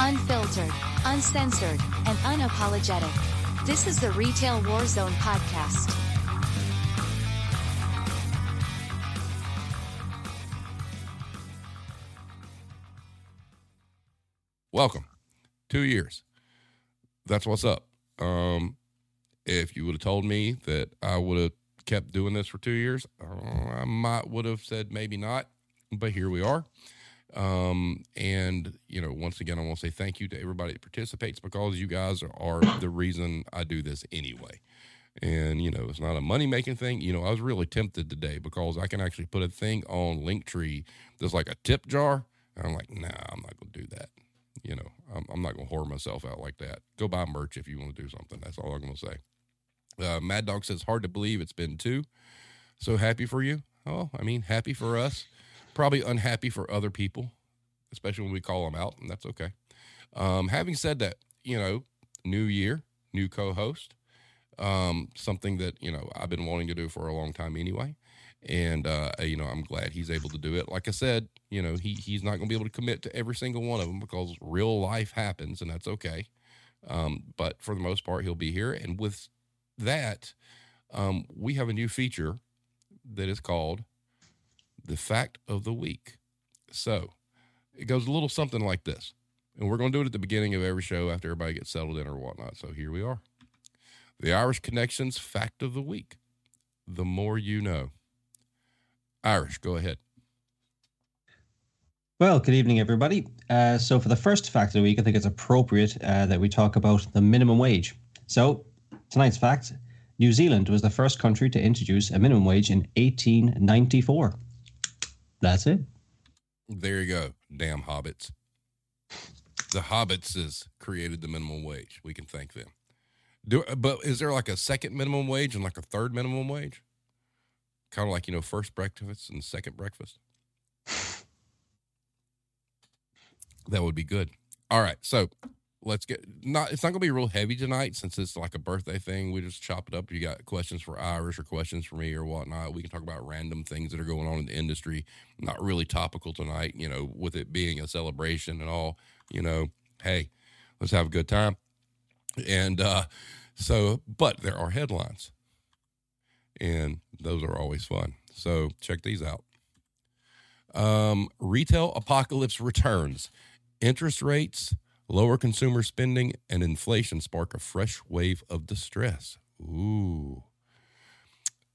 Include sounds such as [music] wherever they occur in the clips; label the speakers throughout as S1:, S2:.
S1: Unfiltered, uncensored, and unapologetic. This is the Retail Warzone podcast.
S2: Welcome. Two years. That's what's up. Um, if you would have told me that I would have kept doing this for two years, uh, I might would have said maybe not, but here we are. Um, and you know, once again, I want to say thank you to everybody that participates because you guys are [coughs] the reason I do this anyway. And you know, it's not a money making thing. You know, I was really tempted today because I can actually put a thing on Linktree that's like a tip jar. And I'm like, nah, I'm not gonna do that. You know, I'm, I'm not gonna whore myself out like that. Go buy merch if you want to do something. That's all I'm gonna say. Uh, Mad Dog says, hard to believe it's been two. So happy for you. Oh, I mean, happy for us. Probably unhappy for other people, especially when we call them out, and that's okay. Um, having said that, you know, new year, new co host, um, something that, you know, I've been wanting to do for a long time anyway. And, uh, you know, I'm glad he's able to do it. Like I said, you know, he, he's not going to be able to commit to every single one of them because real life happens, and that's okay. Um, but for the most part, he'll be here. And with that, um, we have a new feature that is called the fact of the week. So it goes a little something like this. And we're going to do it at the beginning of every show after everybody gets settled in or whatnot. So here we are. The Irish Connections fact of the week. The more you know. Irish, go ahead.
S3: Well, good evening, everybody. Uh, so, for the first fact of the week, I think it's appropriate uh, that we talk about the minimum wage. So, tonight's fact New Zealand was the first country to introduce a minimum wage in 1894. That's it.
S2: There you go. Damn hobbits. The hobbits has created the minimum wage. We can thank them. Do but is there like a second minimum wage and like a third minimum wage? Kind of like, you know, first breakfast and second breakfast. [laughs] That would be good. All right. So let's get not it's not gonna be real heavy tonight since it's like a birthday thing. We just chop it up. You got questions for Irish or questions for me or whatnot. We can talk about random things that are going on in the industry. Not really topical tonight, you know, with it being a celebration and all, you know, hey, let's have a good time. And uh so but there are headlines. And those are always fun. So check these out. Um, retail apocalypse returns. Interest rates Lower consumer spending and inflation spark a fresh wave of distress. Ooh.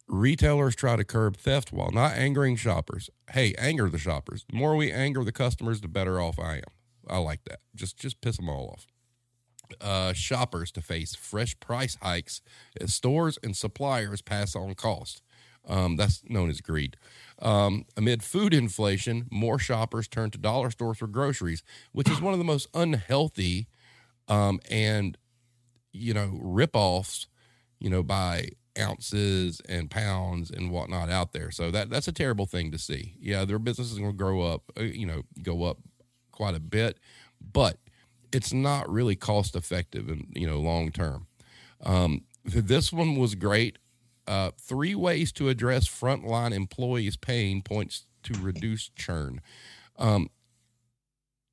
S2: Retailers try to curb theft while not angering shoppers. Hey, anger the shoppers. The more we anger the customers, the better off I am. I like that. Just just piss them all off. Uh, shoppers to face fresh price hikes as stores and suppliers pass on cost. Um, that's known as greed. Um, amid food inflation, more shoppers turn to dollar stores for groceries, which is one of the most unhealthy um, and you know ripoffs, you know, by ounces and pounds and whatnot out there. So that that's a terrible thing to see. Yeah, their business is going to grow up, uh, you know, go up quite a bit, but it's not really cost effective and you know long term. Um, this one was great. Uh, three ways to address frontline employees' pain points to reduce churn. Um,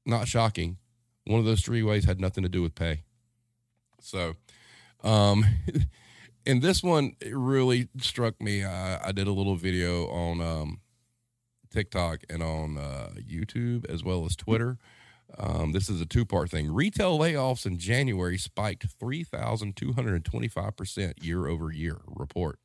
S2: not shocking. One of those three ways had nothing to do with pay. So, um, [laughs] and this one really struck me. I, I did a little video on um, TikTok and on uh, YouTube as well as Twitter. Um, this is a two part thing. Retail layoffs in January spiked 3,225% year over year. Report.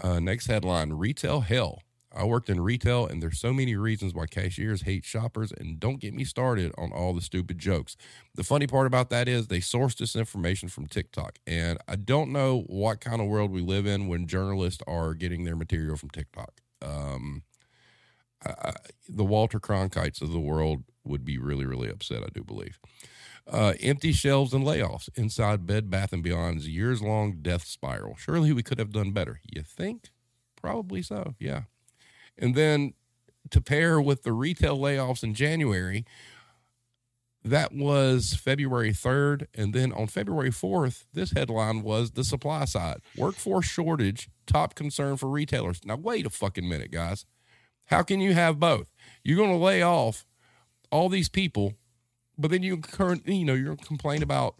S2: Uh, next headline Retail Hell. I worked in retail, and there's so many reasons why cashiers hate shoppers. And don't get me started on all the stupid jokes. The funny part about that is they sourced this information from TikTok. And I don't know what kind of world we live in when journalists are getting their material from TikTok. Um, I, the Walter Cronkites of the world would be really, really upset, I do believe. Uh, empty shelves and layoffs inside Bed Bath and Beyond's years long death spiral. Surely we could have done better. You think? Probably so, yeah. And then to pair with the retail layoffs in January, that was February 3rd. And then on February 4th, this headline was the supply side workforce shortage, top concern for retailers. Now, wait a fucking minute, guys. How can you have both? You're going to lay off all these people but then you current, you know, you're complain about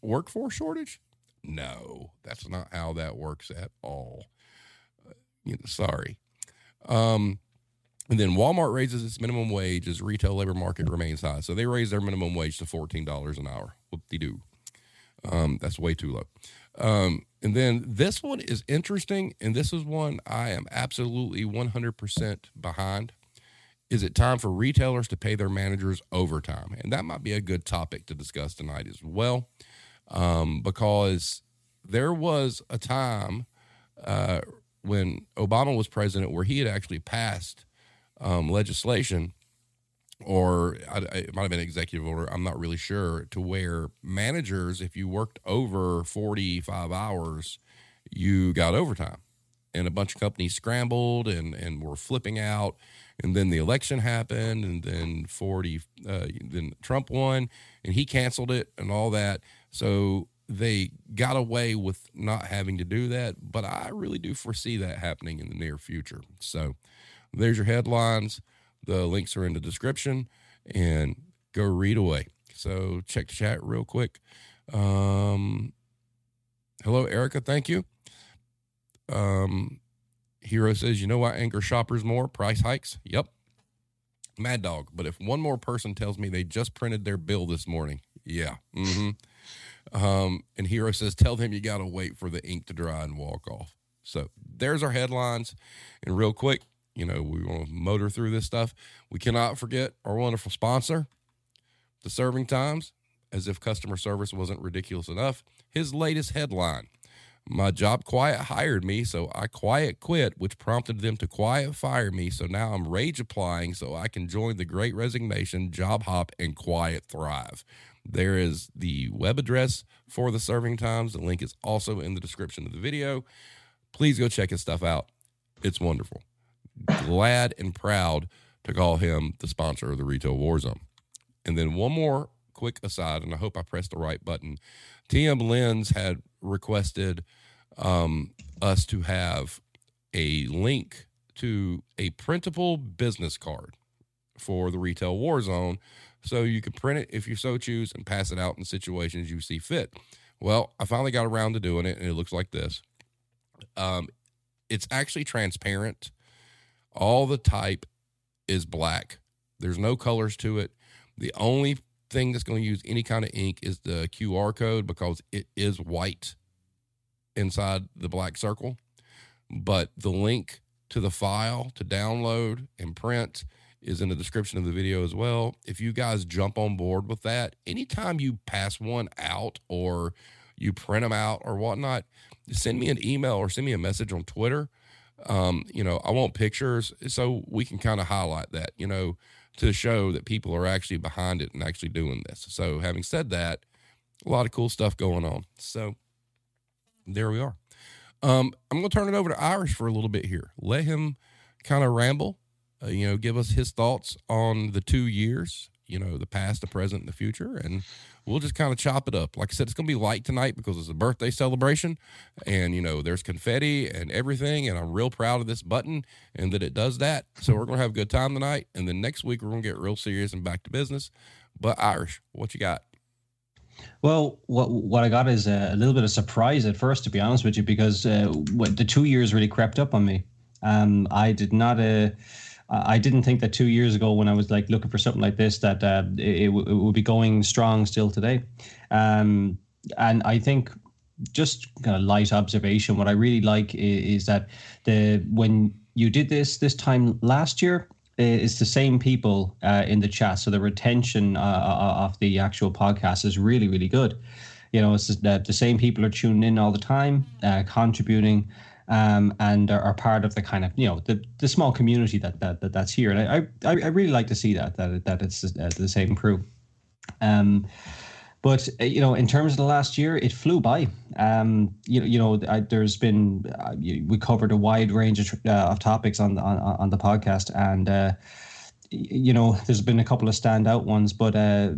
S2: workforce shortage. No, that's not how that works at all. Uh, you know, sorry. Um, and then Walmart raises its minimum wage as retail labor market remains high. So they raise their minimum wage to fourteen dollars an hour. Whoop de doo. Um, that's way too low. Um, and then this one is interesting, and this is one I am absolutely 100% behind. Is it time for retailers to pay their managers overtime? And that might be a good topic to discuss tonight as well, um, because there was a time uh, when Obama was president where he had actually passed um, legislation or it might have been executive order. I'm not really sure. To where managers, if you worked over 45 hours, you got overtime. And a bunch of companies scrambled and, and were flipping out. And then the election happened, and then 40, uh, then Trump won, and he canceled it and all that. So they got away with not having to do that. But I really do foresee that happening in the near future. So there's your headlines. The links are in the description and go read away. So check the chat real quick. Um, hello, Erica. Thank you. Um, Hero says, you know what anger shoppers more? Price hikes. Yep. Mad Dog. But if one more person tells me they just printed their bill this morning, yeah. Mm-hmm. Um, and Hero says, tell them you got to wait for the ink to dry and walk off. So there's our headlines. And real quick, you know, we want to motor through this stuff. We cannot forget our wonderful sponsor, the Serving Times, as if customer service wasn't ridiculous enough. His latest headline My job quiet hired me, so I quiet quit, which prompted them to quiet fire me. So now I'm rage applying so I can join the great resignation, job hop, and quiet thrive. There is the web address for the Serving Times. The link is also in the description of the video. Please go check his stuff out. It's wonderful glad and proud to call him the sponsor of the Retail War Zone. And then one more quick aside, and I hope I pressed the right button. TM Lens had requested um, us to have a link to a printable business card for the Retail War Zone so you can print it if you so choose and pass it out in situations you see fit. Well, I finally got around to doing it, and it looks like this. Um, it's actually transparent all the type is black. There's no colors to it. The only thing that's going to use any kind of ink is the QR code because it is white inside the black circle. But the link to the file to download and print is in the description of the video as well. If you guys jump on board with that, anytime you pass one out or you print them out or whatnot, send me an email or send me a message on Twitter um, you know, I want pictures so we can kind of highlight that, you know, to show that people are actually behind it and actually doing this. So, having said that, a lot of cool stuff going on. So, there we are. Um, I'm going to turn it over to Irish for a little bit here. Let him kind of ramble, uh, you know, give us his thoughts on the two years, you know, the past, the present, and the future. And we'll just kind of chop it up. Like I said, it's going to be light tonight because it's a birthday celebration, and you know there's confetti and everything, and I'm real proud of this button and that it does that. So we're going to have a good time tonight, and then next week we're going to get real serious and back to business. But Irish, what you got?
S3: Well, what what I got is a, little bit of surprise at first, to be honest with you, because uh, the two years really crept up on me. Um, I did not. Uh, I didn't think that two years ago, when I was like looking for something like this, that uh, it, it, would be going strong still today. Um, and I think just kind of light observation. What I really like is, is that the when you did this this time last year, it's the same people uh, in the chat, so the retention uh, uh of the actual podcast is really really good. You know, it's the, the same people are tuning in all the time, uh, contributing um, and are, are, part of the kind of you know the, the small community that, that, that that's here. And I, I I really like to see that that that it's uh, the same crew. Um, but uh, you know, in terms of the last year, it flew by. Um, you, you know, I, there's been uh, we covered a wide range of, uh, of topics on on, on the podcast, and uh, you know, there's been a couple of standout ones, but uh,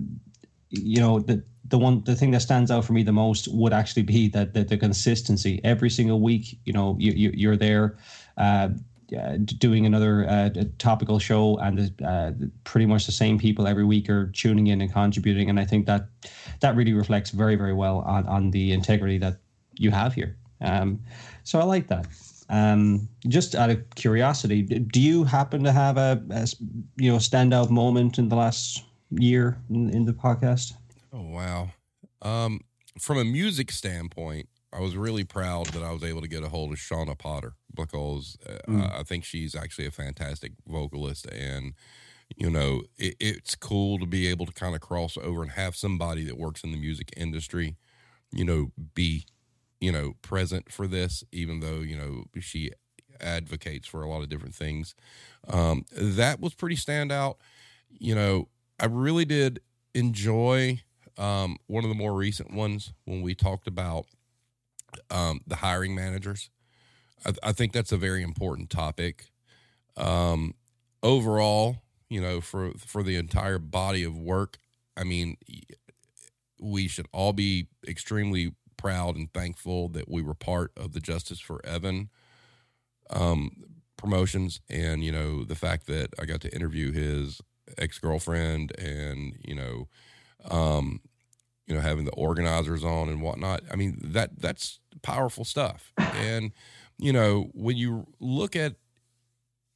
S3: you know, the the one the thing that stands out for me the most would actually be that, that the consistency every single week you know you, you you're there uh, uh, doing another uh, topical show, and uh, pretty much the same people every week are tuning in and contributing. And I think that that really reflects very, very well on, on the integrity that you have here. Um, so I like that. Um, just out of curiosity, do you happen to have a, a you know standout moment in the last year in, in the podcast?
S2: Oh wow! Um, from a music standpoint, I was really proud that I was able to get a hold of Shauna Potter because uh, mm. I think she's actually a fantastic vocalist, and you know it, it's cool to be able to kind of cross over and have somebody that works in the music industry, you know, be you know, present for this, even though, you know, she advocates for a lot of different things. Um, that was pretty standout. You know, I really did enjoy um, one of the more recent ones when we talked about um, the hiring managers. I, I, think that's a very important topic. Um, overall, you know, for for the entire body of work, I mean, we should all be extremely proud and thankful that we were part of the Justice for Evan um, promotions, and you know the fact that I got to interview his ex girlfriend, and you know, um, you know, having the organizers on and whatnot. I mean that that's powerful stuff, [sighs] and you know when you look at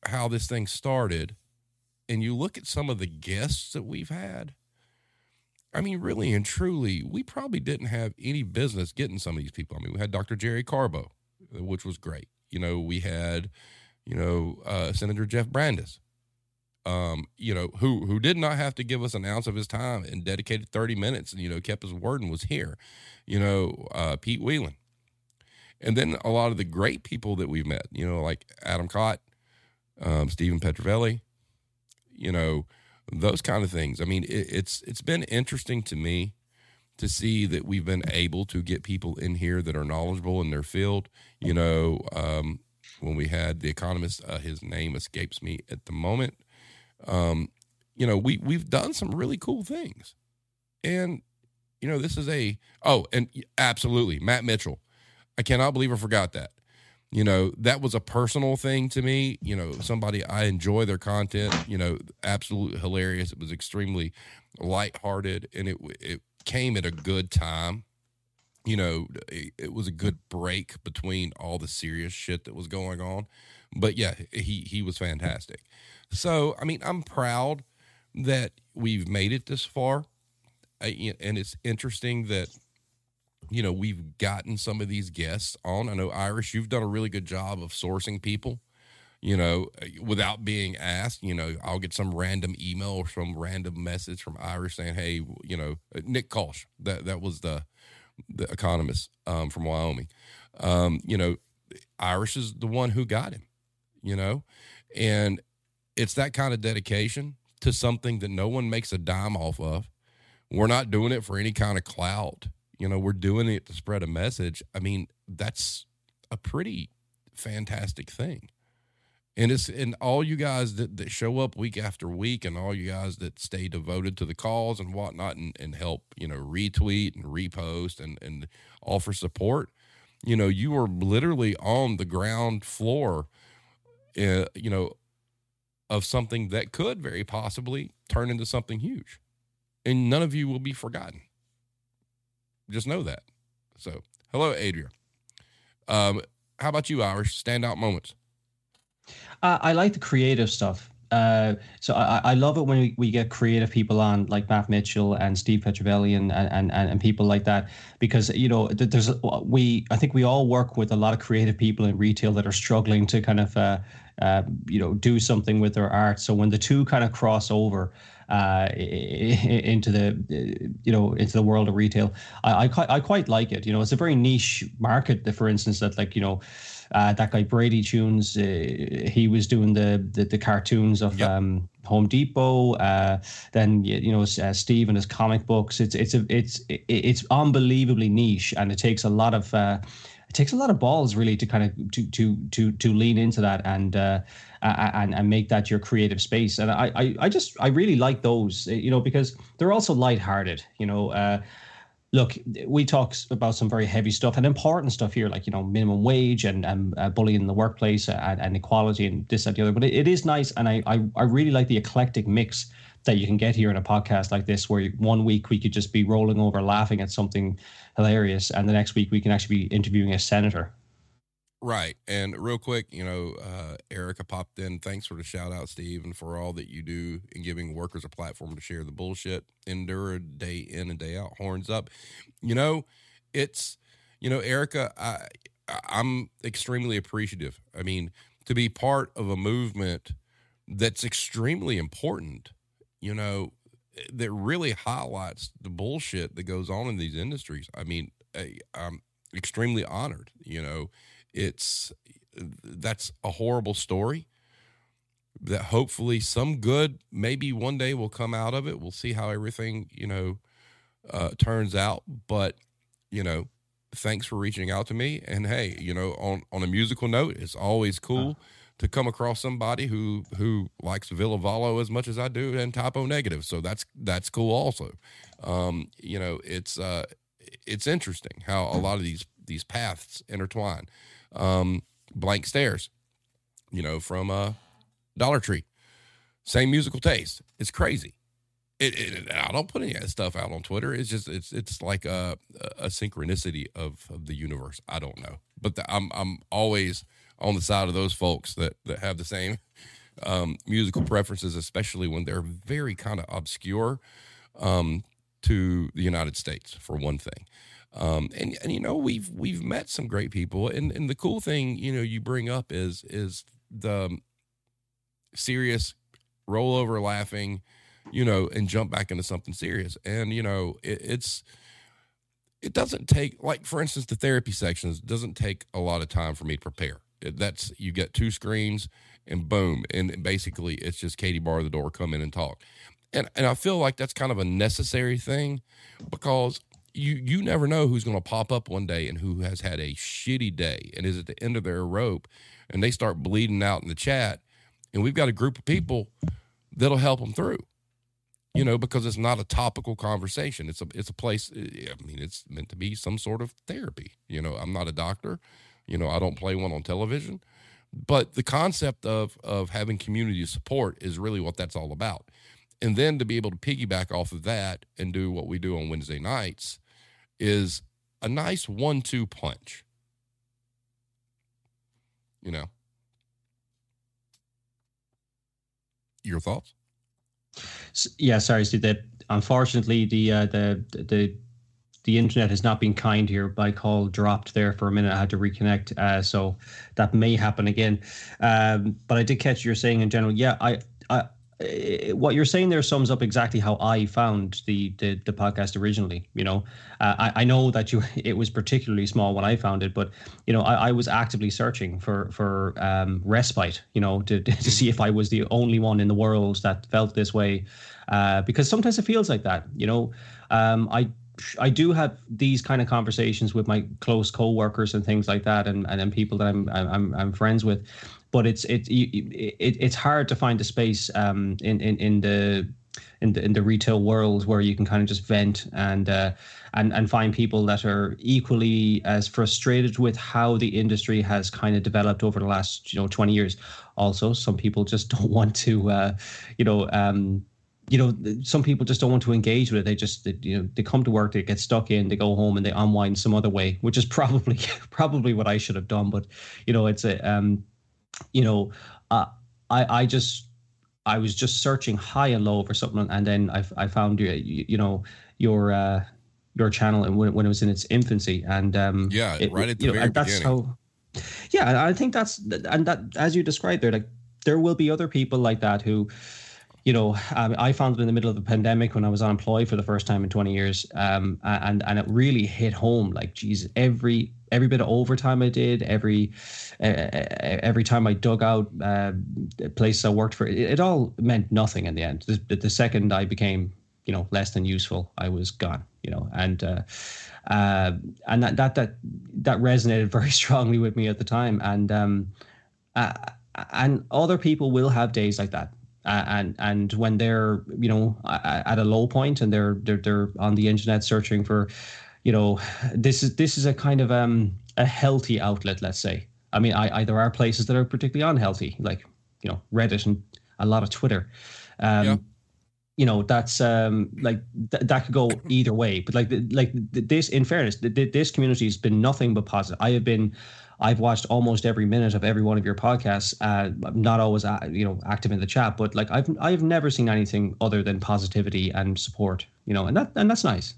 S2: how this thing started, and you look at some of the guests that we've had I mean, really and truly, we probably didn't have any business getting some of these people. I mean, we had Dr. Jerry Carbo, which was great. You know, we had, you know, uh, Senator Jeff Brandes, um, you know, who who did not have to give us an ounce of his time and dedicated 30 minutes and, you know, kept his word and was here. You know, uh, Pete Whelan. And then a lot of the great people that we've met, you know, like Adam Cott, um, Stephen Petrovelli, you know, those kind of things. I mean, it, it's it's been interesting to me to see that we've been able to get people in here that are knowledgeable in their field. You know, um, when we had the economist, uh, his name escapes me at the moment. Um, you know, we we've done some really cool things, and you know, this is a oh, and absolutely Matt Mitchell. I cannot believe I forgot that. You know that was a personal thing to me. You know somebody i enjoy their content you know absolutely hilarious. It was extremely lighthearted and it it came at a good time. You know it, was a good break between all the serious shit that was going on. But yeah he he was fantastic so i mean i'm proud that we've made it this far I, and it's interesting that you know, we've gotten some of these guests on. I know Irish, you've done a really good job of sourcing people, you know, without being asked. You know, I'll get some random email or some random message from Irish saying, "Hey, you know, Nick Kosh, that that was the the economist um, from Wyoming. Um, you know, Irish is the one who got him. You know, and it's that kind of dedication to something that no one makes a dime off of. We're not doing it for any kind of clout you know, we're doing it to spread a message. I mean, that's a pretty fantastic thing. And it's and all you guys that, that show up week after week and all you guys that stay devoted to the cause and whatnot and, and help, you know, retweet and repost and, and offer support, you know, you are literally on the ground floor, uh, you know, of something that could very possibly turn into something huge. And none of you will be forgotten. Just know that. So, hello, Adria. Um, how about you, Irish? Standout moments.
S3: Uh, I like the creative stuff. Uh, so I, I love it when we, we get creative people on like Matt Mitchell and Steve Petrovelli and, and, and, and people like that because you know there's we I think we all work with a lot of creative people in retail that are struggling to kind of uh, uh, you know do something with their art. So when the two kind of cross over, uh, into the you know into the world of retail. I, I quite I quite like it. You know, it's a very niche market. For instance, that like you know. Uh, that guy Brady Tunes, uh, he was doing the the, the cartoons of yep. um, Home Depot. Uh, then you know uh, Steve and his comic books. It's it's a, it's it's unbelievably niche, and it takes a lot of uh, it takes a lot of balls really to kind of to to to to lean into that and uh, and and make that your creative space. And I I, I just I really like those, you know, because they're also lighthearted. You know, uh, look, we talk about some very heavy stuff and important stuff here, like you know minimum wage and, and uh, bullying in the workplace and, and, equality and this and the other. But it, it is nice, and I, I I really like the eclectic mix that you can get here in a podcast like this, where one week we could just be rolling over laughing at something hilarious, and the next week we can actually be interviewing a senator.
S2: Right. And real quick, you know, uh, Erica popped in. Thanks for the shout out, Steve, and for all that you do in giving workers a platform to share the bullshit, endure day in and day out, horns up. You know, it's, you know, Erica, I, I'm extremely appreciative. I mean, to be part of a movement that's extremely important, you know, that really highlights the bullshit that goes on in these industries. I mean, I, I'm extremely honored, you know it's that's a horrible story that hopefully some good maybe one day will come out of it. We'll see how everything, you know, uh, turns out. But, you know, thanks for reaching out to me. And hey, you know, on, on a musical note, it's always cool uh-huh. To come across somebody who who likes Ville Valo as much as I do and Type O Negative. So that's that's cool also. Um, you know, it's uh it's interesting how a lot of these these paths intertwine um, Blank Stares, you know, from uh, Dollar Tree. Same musical taste. It's crazy. It, it, I don't put any of that stuff out on Twitter. It's just it's it's like a, a synchronicity of, of the universe. I don't know, but the, I'm I'm always on the side of those folks that that have the same um, musical preferences, especially when they're very kind of obscure um, to the United States, for one thing. Um, and and you know we've we've met some great people, and and the cool thing you know you bring up is is the serious rollover laughing, you know, and jump back into something serious. And you know it, it's it doesn't take like for instance the therapy sections doesn't take a lot of time for me to prepare. That's you get two screens and boom, and basically it's just Katie bar the door, come in and talk. And and I feel like that's kind of a necessary thing because you you never know who's going to pop up one day and who has had a shitty day and is at the end of their rope and they start bleeding out in the chat. And we've got a group of people that'll help them through you know because it's not a topical conversation. It's a it's a place i mean it's meant to be some sort of therapy you know. I'm not a doctor you know i don't play one on television but the concept of of having community support is really what that's all about and then to be able to piggyback off of that and do what we do on Wednesday nights is a nice one two punch. You know, your thoughts?
S3: Yeah, sorry, Steve. That unfortunately the uh, the the the internet has not been kind here. My call dropped there for a minute. I had to reconnect, uh, so that may happen again. Um, but I did catch you're saying in general. Yeah, I I uh, what you're saying there sums up exactly how I found the the, the podcast originally. You know, uh, I, I know that you [laughs] it was particularly small when I found it, but you know, I, I was actively searching for for um, respite. You know, to [laughs] to see if I was the only one in the world that felt this way, uh, because sometimes it feels like that. You know, um, I I do have these kind of conversations with my close co-workers and things like that, and and then people that I'm I'm I'm friends with, but it's it, it it's hard to find a space um, in in in the in the in the retail world where you can kind of just vent and uh, and and find people that are equally as frustrated with how the industry has kind of developed over the last you know 20 years. Also, some people just [laughs] don't want to, uh, you know. Um, you know, some people just don't want to engage with it. They just, they, you know, they come to work, they get stuck in, they go home, and they unwind some other way, which is [laughs] probably, probably what I should have done. But, you know, it's a, um, you know, uh, I I just I was just searching high and low for something, and then I I found you you know your uh, your channel and when, when it was in its infancy, and um,
S2: yeah, it, right at the you know, very
S3: that's beginning. how. Yeah, I think that's and that as you described there, like there will be other people like that who you know, um, I found it in the middle of the pandemic when I was unemployed for the first time in 20 years, um, and and it really hit home. Like, geez, every every bit of overtime I did, every uh, every time I dug out uh, place I worked for, it, it, all meant nothing in the end. The, the, second I became, you know, less than useful, I was gone. You know, and uh, uh, and that that that that resonated [laughs] very strongly with me at the time, and um, uh, and other people will have days like that Uh, and and when they're you know at a low point and they're they're they're on the internet searching for, you know, this is this is a kind of um a healthy outlet, let's say. I mean, I, I there are places that are particularly unhealthy, like you know Reddit and a lot of Twitter. Um, yeah you know that's um like th- that could go either way but like like this in fairness this community has been nothing but positive i have been i've watched almost every minute of every one of your podcasts uh not always uh, you know active in the chat but like i've i've never seen anything other than positivity and support you know and that and that's nice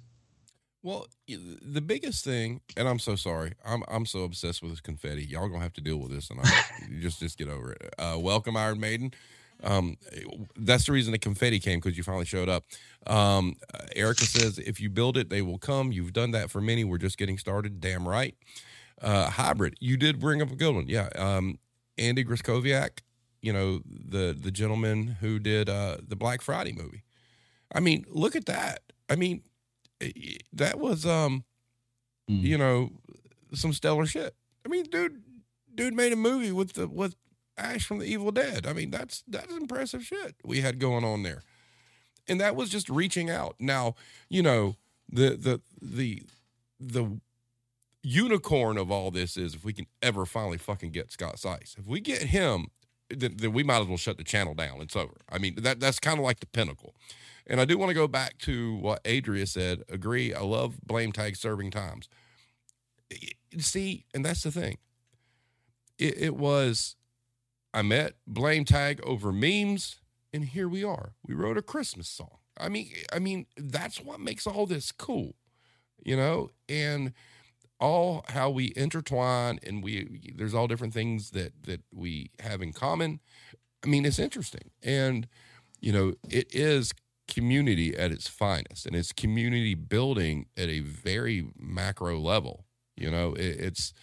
S2: well the biggest thing and i'm so sorry i'm i'm so obsessed with this confetti y'all gonna have to deal with this and I, [laughs] just just get over it uh welcome iron maiden um, that's the reason the confetti came because you finally showed up. Um, Erica says, if you build it, they will come. You've done that for many. We're just getting started. Damn right. Uh, hybrid, you did bring up a good one. Yeah. Um, Andy Greskoviak, you know, the, the gentleman who did uh, the Black Friday movie. I mean, look at that. I mean, that was, um, mm. you know, some stellar shit. I mean, dude, dude made a movie with the, with Ash from the Evil Dead. I mean, that's that's impressive shit we had going on there. And that was just reaching out. Now, you know, the the the the unicorn of all this is if we can ever finally fucking get Scott Seiss. If we get him, then, then we might as well shut the channel down. It's over. I mean, that that's kind of like the pinnacle. And I do want to go back to what Adria said. Agree. I love blame tag serving times. See, and that's the thing. It, it was I met Blame Tag over memes, and here we are. We wrote a Christmas song. I mean, I mean, that's what makes all this cool, you know, and all how we intertwine and we there's all different things that that we have in common. I mean, it's interesting. And you know, it is community at its finest and it's community building at a very macro level. You know, it, it's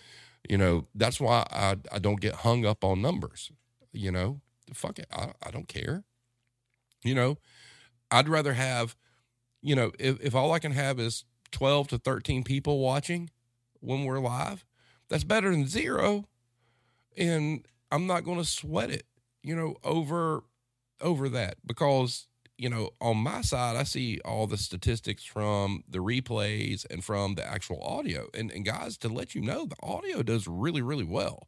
S2: you know, that's why I, I don't get hung up on numbers. You know, fuck it. I, I don't care. You know, I'd rather have, you know, if, if all I can have is 12 to 13 people watching when we're live, that's better than zero. And I'm not going to sweat it, you know, over over that because you know, on my side, I see all the statistics from the replays and from the actual audio. And, and guys, to let you know, the audio does really, really well.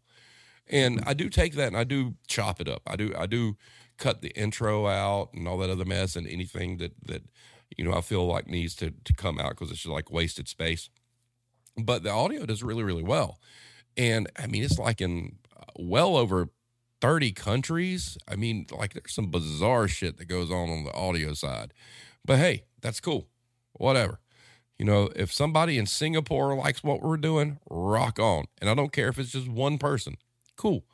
S2: And I do take that and I do chop it up. I do, I do cut the intro out and all that other mess and anything that, that, you know, I feel like needs to, to come out because it's just like wasted space. But the audio does really, really well. And I mean, it's like in uh, well over 30 countries. I mean, like there's some bizarre shit that goes on on the audio side. But hey, that's cool. Whatever. You know, if somebody in Singapore likes what we're doing, rock on. And I don't care if it's just one person. Cool.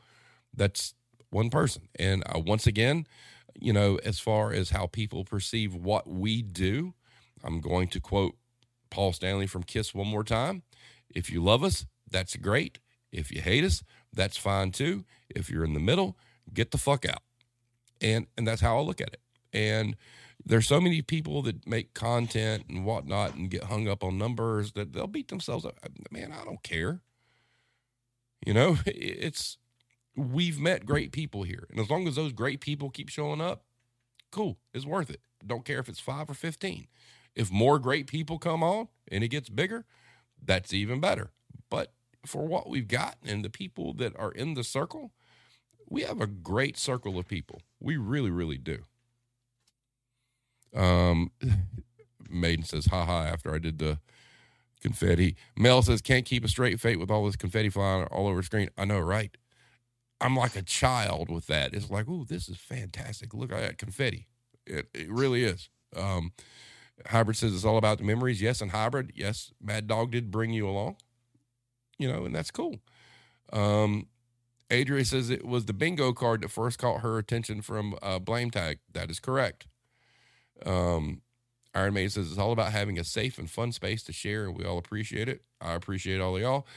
S2: That's one person. And uh, once again, you know, as far as how people perceive what we do, I'm going to quote Paul Stanley from Kiss one more time. If you love us, that's great. If you hate us, that's fine too. If you're in the middle, get the fuck out. And and that's how I look at it. And there's so many people that make content and whatnot and get hung up on numbers that they'll beat themselves up. Man, I don't care. You know, [laughs] it's we've met great people here. And as long as those great people keep showing up, cool, it's worth it. Don't care if it's five or 15. If more great people come on and it gets bigger, that's even better. But for what we've got and the people that are in the circle, we have a great circle of people. We really, really do. Um, [laughs] Maiden says, haha, after I did the confetti. Mel says, can't keep a straight face with all this confetti flying all over the screen. I know, right? I'm like a child with that. It's like, oh, this is fantastic. Look at that confetti. It, it really is. Um, Hybrid says it's all about the memories. Yes, and Hybrid, yes, Mad Dog did bring you along you know, and that's cool. Um, Adria says it was the bingo card that first caught her attention from uh, Blame Tag. That is correct. Um, Iron Maiden says it's all about having a safe and fun space to share, and we all appreciate it. I appreciate all of y'all.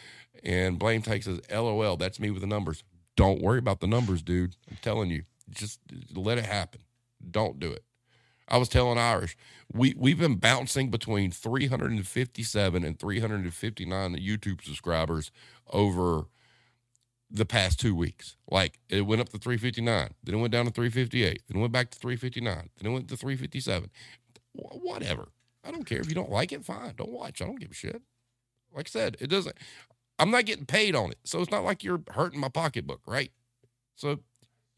S2: And Blame Tag says, LOL, that's me with the numbers. Don't worry about the numbers, dude. I'm telling you, just let it happen. Don't do it. I was telling Irish, we we've been bouncing between 357 and 359 YouTube subscribers over the past two weeks. Like it went up to 359, then it went down to 358, then it went back to 359, then it went to 357. Whatever. I don't care if you don't like it. Fine, don't watch. I don't give a shit. Like I said, it doesn't. I'm not getting paid on it, so it's not like you're hurting my pocketbook, right? So,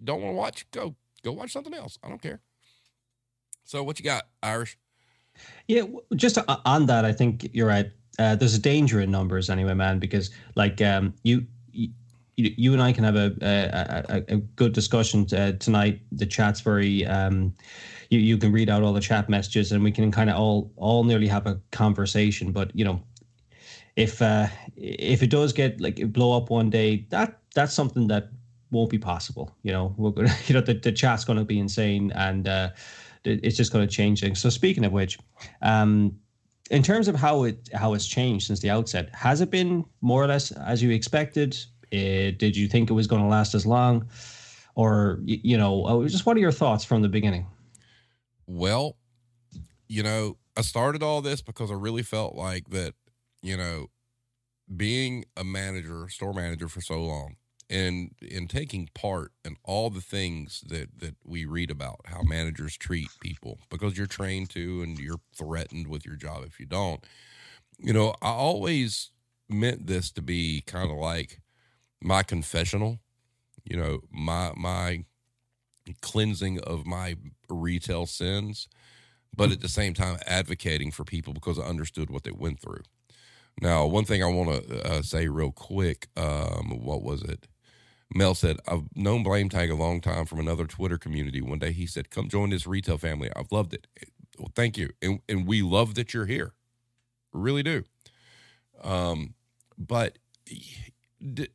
S2: don't want to watch? Go, go watch something else. I don't care. So, what you got, Irish?
S3: Yeah, just on that, I think you're right. Uh, there's a danger in numbers anyway, man, because like um, you, you, you and I can have a a, a, good discussion uh, tonight. The chat's very. Um, you, you can read out all the chat messages, and we can kind of all all nearly have a conversation. But you know, if uh, if it does get like blow up one day, that that's something that won't be possible. You know, we're gonna, [laughs] you know, the, the chat's going to be insane, and uh, it's just going to change things. So speaking of which, um, in terms of how it how it's changed since the outset, has it been more or less as you expected? Uh, did you think it was going to last as long, or you know, uh, just what are your thoughts from the beginning?
S2: Well, you know, I started all this because I really felt like that you know, being a manager, store manager for so long, and in taking part in all the things that that we read about how managers treat people because you're trained to and you're threatened with your job if you don't you know i always meant this to be kind of like my confessional you know my my cleansing of my retail sins but at the same time advocating for people because i understood what they went through now, one thing I want to uh, say real quick, um, what was it? Mel said, I've known Blame Tag a long time from another Twitter community. One day he said, Come join this retail family. I've loved it. Well, thank you. And, and we love that you're here. Really do. Um, but d-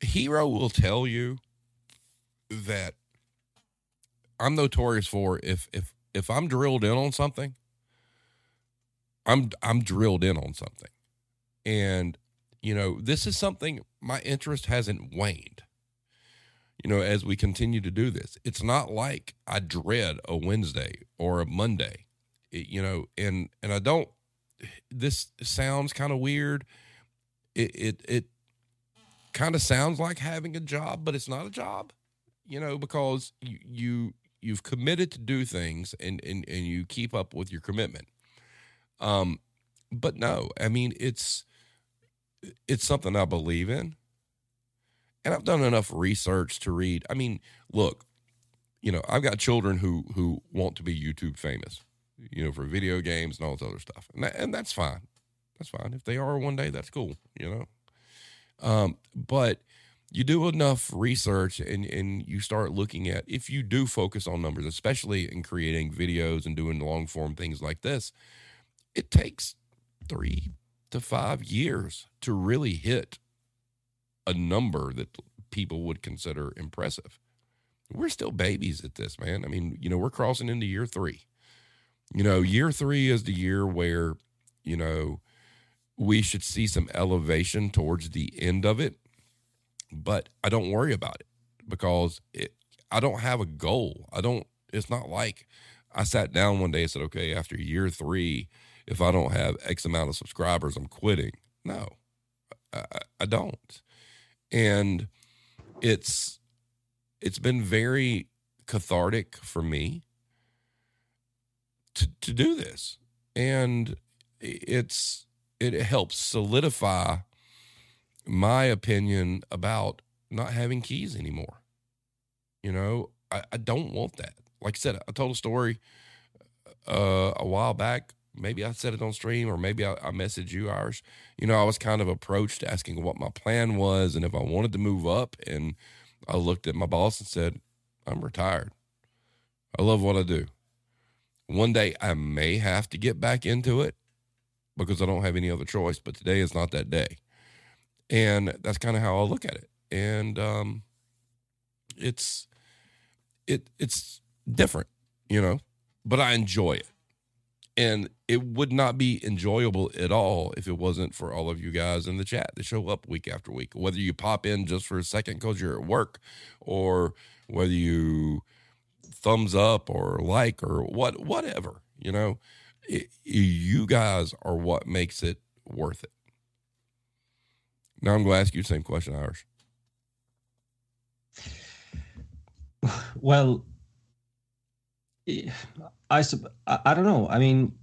S2: Hero will tell you that I'm notorious for if if if I'm drilled in on something, I'm I'm drilled in on something. And you know, this is something my interest hasn't waned. You know, as we continue to do this, it's not like I dread a Wednesday or a Monday. It, you know, and and I don't. This sounds kind of weird. It it it kind of sounds like having a job, but it's not a job. You know, because you you you've committed to do things and and and you keep up with your commitment um, but no, I mean it's it's something I believe in. And I've done enough research to read. I mean, look, you know, I've got children who who want to be YouTube famous, you know, for video games and all this other stuff. And that, and that's fine. That's fine. If they are one day, that's cool, you know. Um, but you do enough research and, and you start looking at if you do focus on numbers, especially in creating videos and doing long form things like this, it takes three to five years to really hit a number that people would consider impressive. We're still babies at this, man. I mean, you know, we're crossing into year three. You know, year three is the year where, you know, we should see some elevation towards the end of it. But I don't worry about it because it, I don't have a goal. I don't, it's not like I sat down one day and said, okay, after year three, if I don't have X amount of subscribers, I'm quitting. No, I, I don't. And it's it's been very cathartic for me to to do this. And it's it helps solidify my opinion about not having keys anymore. You know, I, I don't want that. Like I said, I told a story uh, a while back maybe I said it on stream or maybe I, I messaged you, Irish. You know, I was kind of approached asking what my plan was and if I wanted to move up. And I looked at my boss and said, I'm retired. I love what I do. One day I may have to get back into it because I don't have any other choice, but today is not that day. And that's kind of how I look at it. And um, it's it it's different, you know, but I enjoy it and it would not be enjoyable at all if it wasn't for all of you guys in the chat that show up week after week. Whether you pop in just for a second because you're at work, or whether you thumbs up or like or what, whatever, you know, it, you guys are what makes it worth it. Now I'm going to ask you the same question, Irish.
S3: Well, I, I, I don't know. I mean,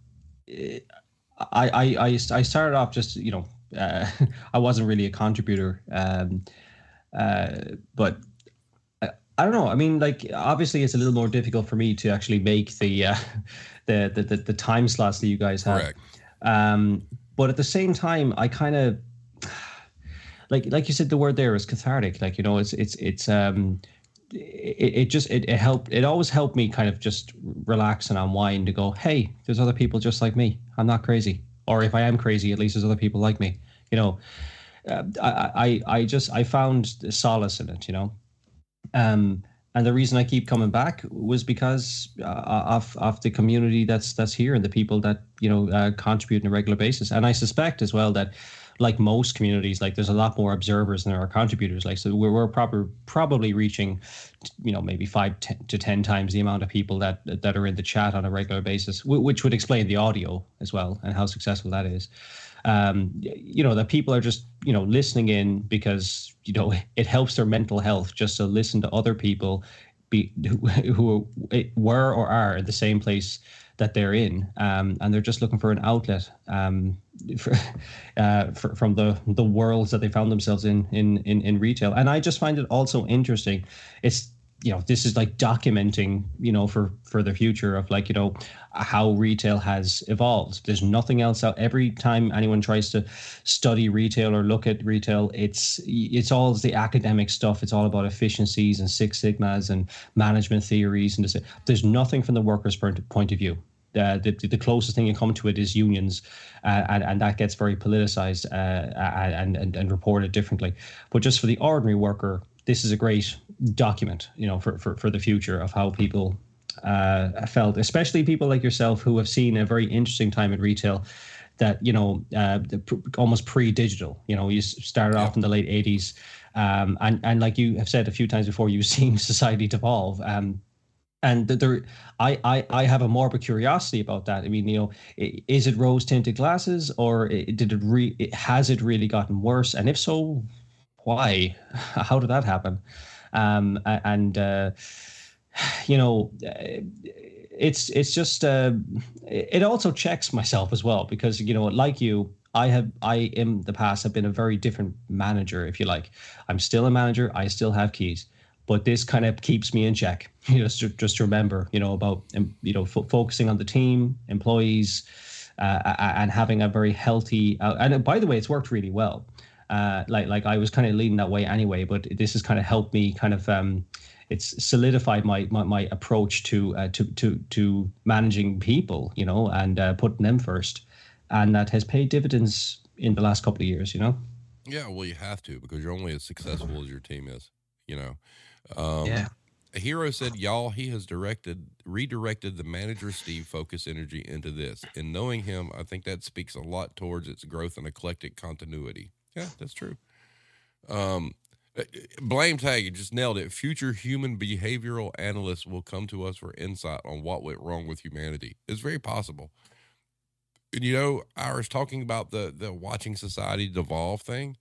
S3: I, I, I, I started off just, you know, uh, [laughs] I wasn't really a contributor, um, uh, but I, I, don't know. I mean, like obviously, it's a little more difficult for me to actually make the uh, [laughs] the, the, the the time slots that you guys have. Correct. Um, but at the same time, I kind of [sighs] like like you said, the word there is cathartic. Like you know, it's it's it's um it, it just it, it helped it always helped me kind of just relax and unwind to go hey there's other people just like me. I'm not crazy. Or if i am crazy at least there's other people like me. You know uh, I, I i just i found solace in it you know? Um and the reason i keep coming back was because uh, of of the community that's that's here and the people that you know uh, contribute on a regular basis. And i suspect as well that like most communities, like there's a lot more observers than there are contributors. Like so, we're, we're proper, probably reaching, you know, maybe five to ten times the amount of people that that are in the chat on a regular basis, which would explain the audio as well and how successful that is. Um, you know, that people are just you know listening in because you know it helps their mental health just to listen to other people be who, who were or are in the same place that they're in, um, and they're just looking for an outlet um, for, [laughs] uh, for, from the the worlds that they found themselves in, in in in retail. And I just find it also interesting. It's you know this is like documenting you know for for the future of like you know how retail has evolved there's nothing else out every time anyone tries to study retail or look at retail it's it's all the academic stuff it's all about efficiencies and six sigmas and management theories and there's nothing from the workers point of view uh, the, the closest thing you come to it is unions, uh, and, and that gets very politicized uh, and, and, and reported differently. But just for the ordinary worker, this is a great document, you know, for, for, for the future of how people uh, felt, especially people like yourself who have seen a very interesting time in retail that, you know, uh, almost pre-digital, you know, you started off in the late 80s. Um, and, and like you have said a few times before, you've [laughs] seen society devolve. Um, and there I, I i have a morbid curiosity about that. I mean you know is it rose tinted glasses or did it re has it really gotten worse? And if so why? [laughs] How did that happen? Um and uh you know it's it's just uh it also checks myself as well because you know like you I have I in the past have been a very different manager, if you like. I'm still a manager. I still have keys but this kind of keeps me in check. [laughs] You know, just to, just to remember, you know, about you know f- focusing on the team, employees, uh, and having a very healthy. Uh, and by the way, it's worked really well. Uh, like like I was kind of leading that way anyway, but this has kind of helped me kind of. Um, it's solidified my my, my approach to uh, to to to managing people, you know, and uh, putting them first, and that has paid dividends in the last couple of years, you know.
S2: Yeah, well, you have to because you're only as successful as your team is, you know.
S3: Um, yeah.
S2: A hero said, "Y'all, he has directed, redirected the manager Steve focus energy into this. And knowing him, I think that speaks a lot towards its growth and eclectic continuity. Yeah, that's true. Um, uh, blame tag, you just nailed it. Future human behavioral analysts will come to us for insight on what went wrong with humanity. It's very possible. And you know, I was talking about the the watching society devolve thing.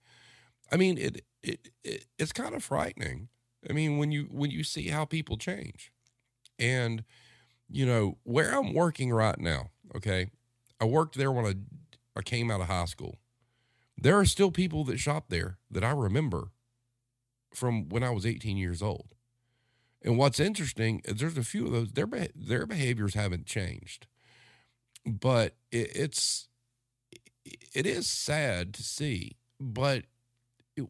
S2: I mean, it it, it it's kind of frightening I mean, when you when you see how people change, and you know where I'm working right now. Okay, I worked there when I I came out of high school. There are still people that shop there that I remember from when I was 18 years old. And what's interesting is there's a few of those their their behaviors haven't changed, but it, it's it is sad to see. But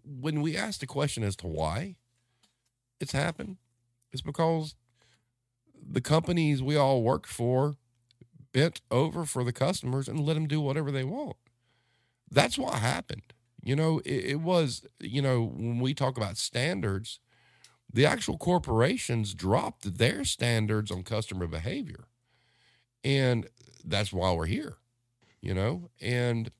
S2: when we ask the question as to why, it's happened is because the companies we all worked for bent over for the customers and let them do whatever they want. That's what happened. You know, it, it, was, you know, when we talk about standards, the actual corporations dropped their standards on customer behavior. And that's why we're here, you know? And,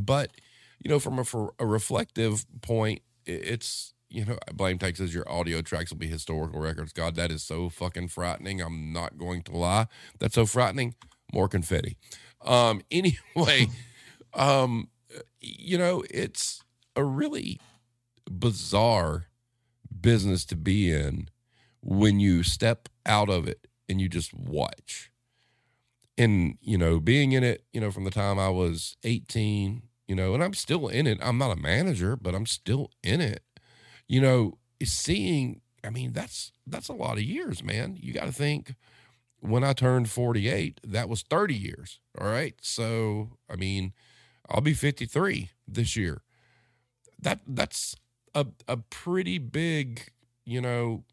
S2: but, you know, from a, a reflective point, it's, you know, blame says your audio tracks will be historical records. God, that is so fucking frightening. I'm not going to lie. That's so frightening. More confetti. Um, [laughs] anyway, um, you know, it's a really bizarre business to be in when you step out of it and you just watch. And, you know, being in it, you know, from the time I was 18, you know, and I'm still in it. I'm not a manager, but I'm still in it. You know, seeing, I mean, that's that's a lot of years, man. You got to think when I turned 48, that was 30 years. All right. So, I mean, I'll be 53 this year. That that's a a pretty big, you know,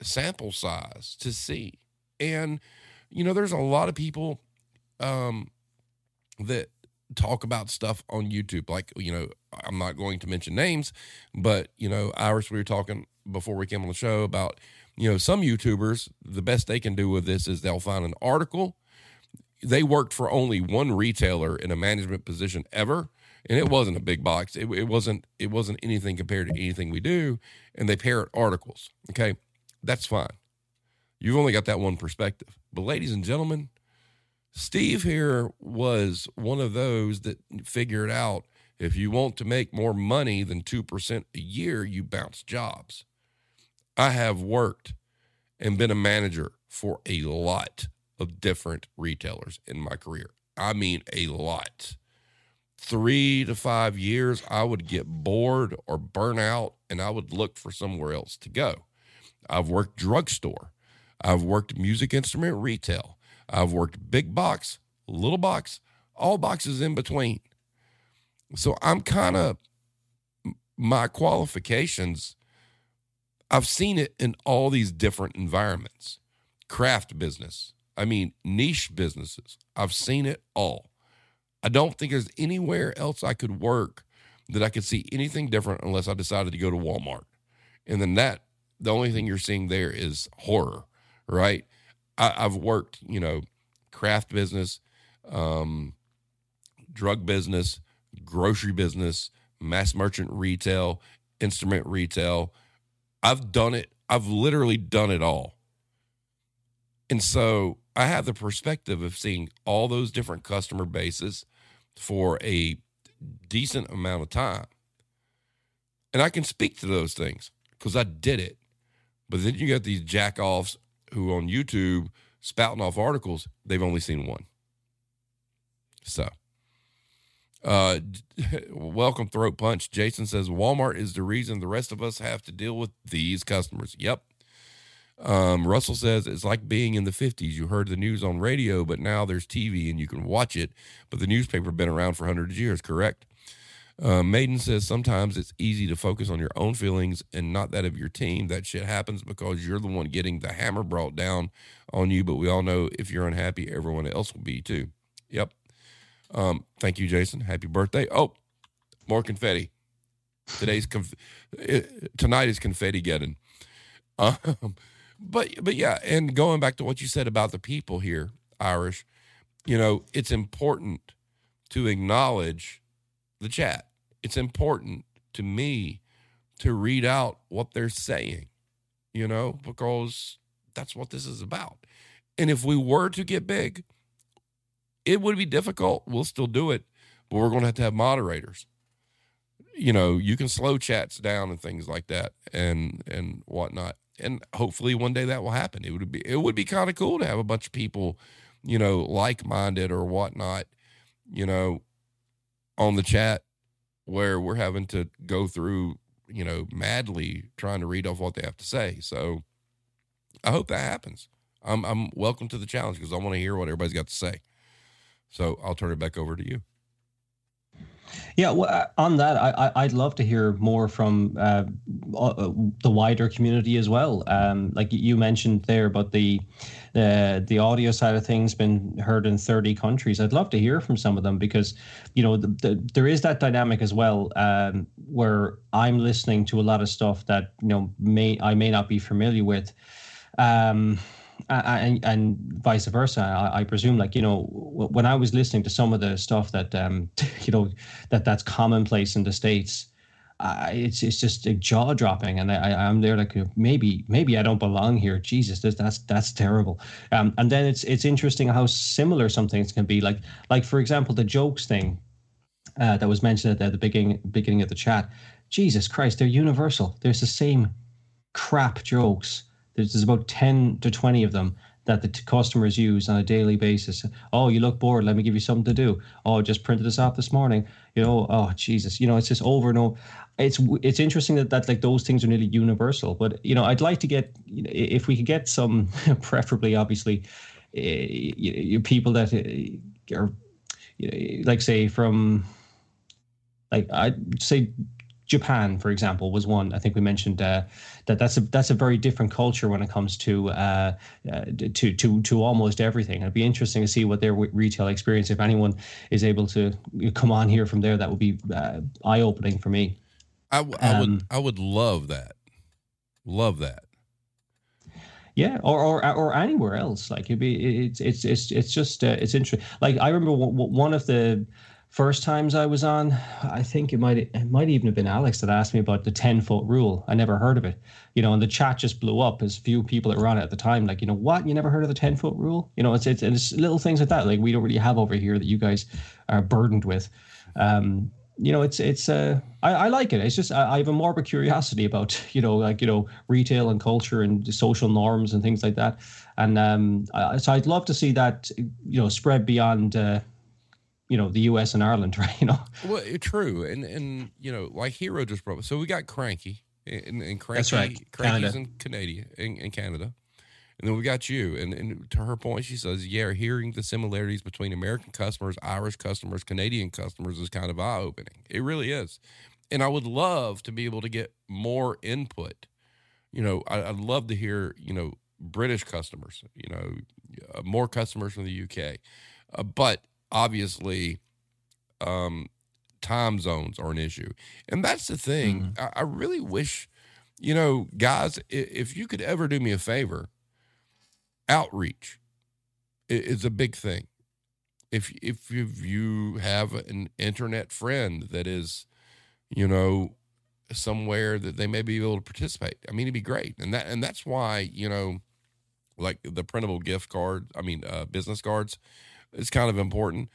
S2: sample size to see. And you know, there's a lot of people um that talk about stuff on YouTube. Like, you know, I'm not going to mention names, but you know, Irish, we were talking before we came on the show about, you know, some YouTubers, the best they can do with this is they'll find an article. They worked for only one retailer in a management position ever, and it wasn't a big box. It, it wasn't it wasn't anything compared to anything we do, and they parrot articles. Okay, that's fine. You've only got that one perspective. But ladies and gentlemen, Steve here was one of those that figured out if you want to make more money than 2% a year, you bounce jobs. I have worked and been a manager for a lot of different retailers in my career. I mean, a lot. Three to five years, I would get bored or burn out and I would look for somewhere else to go. I've worked drugstore. I've worked music instrument retail. I've worked big box, little box, all boxes in between. So I'm kind of my qualifications. I've seen it in all these different environments. Craft business, I mean, niche businesses. I've seen it all. I don't think there's anywhere else I could work that I could see anything different unless I decided to go to Walmart. And then that, the only thing you're seeing there is horror, right? I, have worked, you know, craft business, um, drug business, grocery business, mass merchant retail, instrument retail. I've done it. I've literally done it all. And so I have the perspective of seeing all those different customer bases for a decent amount of time. And I can speak to those things because I did it. But then you got these jack offs who on YouTube spouting off articles, they've only seen one. So, uh, [laughs] welcome, Throat Punch. Jason says Walmart is the reason the rest of us have to deal with these customers. Yep. Um, Russell says it's like being in the 50s. You heard the news on radio, but now there's TV and you can watch it. But the newspaper been around for hundreds of years, correct? Uh, Maiden says sometimes it's easy to focus on your own feelings and not that of your team. That shit happens because you're the one getting the hammer brought down on you. But we all know if you're unhappy, everyone else will be too. Yep. Um, thank you, Jason. Happy birthday. Oh, more confetti. Today's conf- uh, tonight is confetti getting. Um, but but yeah, and going back to what you said about the people here, Irish, you know, it's important to acknowledge the chat. It's important to me to read out what they're saying, you know, because that's what this is about. And if we were to get big, it would be difficult. We'll still do it, but we're going to have to have moderators. You know, you can slow chats down and things like that, and and whatnot. And hopefully, one day that will happen. It would be it would be kind of cool to have a bunch of people, you know, like minded or whatnot, you know, on the chat where we're having to go through, you know, madly trying to read off what they have to say. So I hope that happens. I'm I'm welcome to the challenge because I want to hear what everybody's got to say. So I'll turn it back over to you.
S3: Yeah, well, uh, on that, I, I'd love to hear more from uh, uh, the wider community as well. Um, like you mentioned there about the uh, the audio side of things been heard in 30 countries. I'd love to hear from some of them because, you know, the, the, there is that dynamic as well um, where I'm listening to a lot of stuff that you know may I may not be familiar with. Um, and, and vice versa. I, I, presume, like you know, when I was listening to some of the stuff that um, [laughs] you know that that's commonplace in the states, uh, it's it's just jaw dropping, and I, I'm there like maybe maybe I don't belong here. Jesus, this, that's that's terrible. Um, and then it's it's interesting how similar some things can be. Like like for example, the jokes thing. uh, that was mentioned at the beginning beginning of the chat. Jesus Christ, they're universal. There's the same crap jokes. There's, about ten to twenty of them that the t- customers use on a daily basis. Oh, you look bored. Let me give you something to do. Oh, just printed this off this morning. You know, oh Jesus, you know, it's just over and over. It's it's interesting that that like those things are nearly universal. But you know, I'd like to get if we could get some, [laughs] preferably, obviously, uh, people that uh, are like say from like I'd say Japan, for example, was one. I think we mentioned uh, that that's a that's a very different culture when it comes to uh, uh, to to to almost everything. It'd be interesting to see what their retail experience, if anyone is able to come on here from there, that would be uh, eye opening for me.
S2: I, w- I um, would I would love that, love that.
S3: Yeah, or or or anywhere else. Like it'd be it's it's it's it's just uh, it's interesting. Like I remember one of the first times I was on, I think it might it might even have been Alex that asked me about the ten foot rule. I never heard of it, you know, and the chat just blew up as few people that were on it at the time. Like, you know, what you never heard of the ten foot rule? You know, it's it's, it's little things like that. Like we don't really have over here that you guys are burdened with. Um, you know, it's it's uh, I, I like it. It's just I, I have a morbid curiosity about you know like you know retail and culture and social norms and things like that. And um, I, so I'd love to see that you know spread beyond. Uh, you know the U.S. and Ireland, [laughs] right? You know.
S2: Well, true, and and you know, like Hero just brought. So we got Cranky, and, and Cranky,
S3: That's right.
S2: Cranky's Canada. in Canada, in, in Canada, and then we got you. And, and to her point, she says, "Yeah, hearing the similarities between American customers, Irish customers, Canadian customers is kind of eye opening. It really is." And I would love to be able to get more input. You know, I, would love to hear, you know, British customers, you know, uh, more customers from the UK. Uh, but obviously um, time zones are an issue. And that's the thing. Mm-hmm. I, I, really wish, you know, guys, if you could ever do me a favor, outreach is a big thing. If if you have an internet friend that is, you know, somewhere that they may be able to participate, I mean, it'd be great. And that and that's why you know, like the printable gift card, I mean, uh, business cards is kind of important.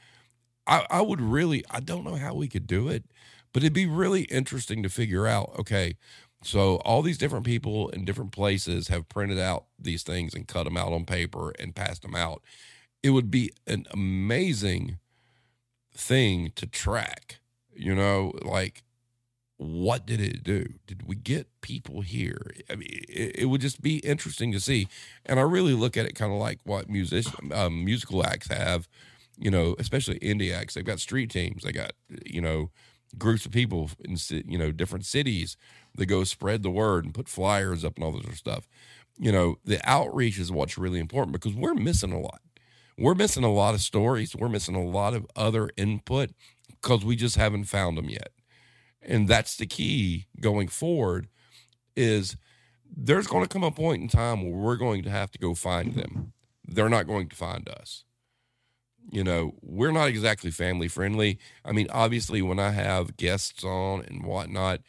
S2: I, I would really, I don't know how we could do it, but it'd be really interesting to figure out okay, so all these different people in different places have printed out these things and cut them out on paper and passed them out. It would be an amazing thing to track, you know, like what did it do? Did we get people here? I mean, it, it, would just be interesting to see. And I really look at it kind of like what musician, um, musical acts have, you know, especially indie acts. They've got street teams. They got, you know, groups of people in, you know, different cities that go spread the word and put flyers up and all this sort of stuff. You know, the outreach is what's really important because we're missing a lot. We're missing a lot of stories. We're missing a lot of other input because we just haven't found them yet and that's the key going forward is there's going to come a point in time where we're going to have to go find them. They're not going to find us. You know we're not exactly family friendly. I mean obviously when i have guests on and whatnot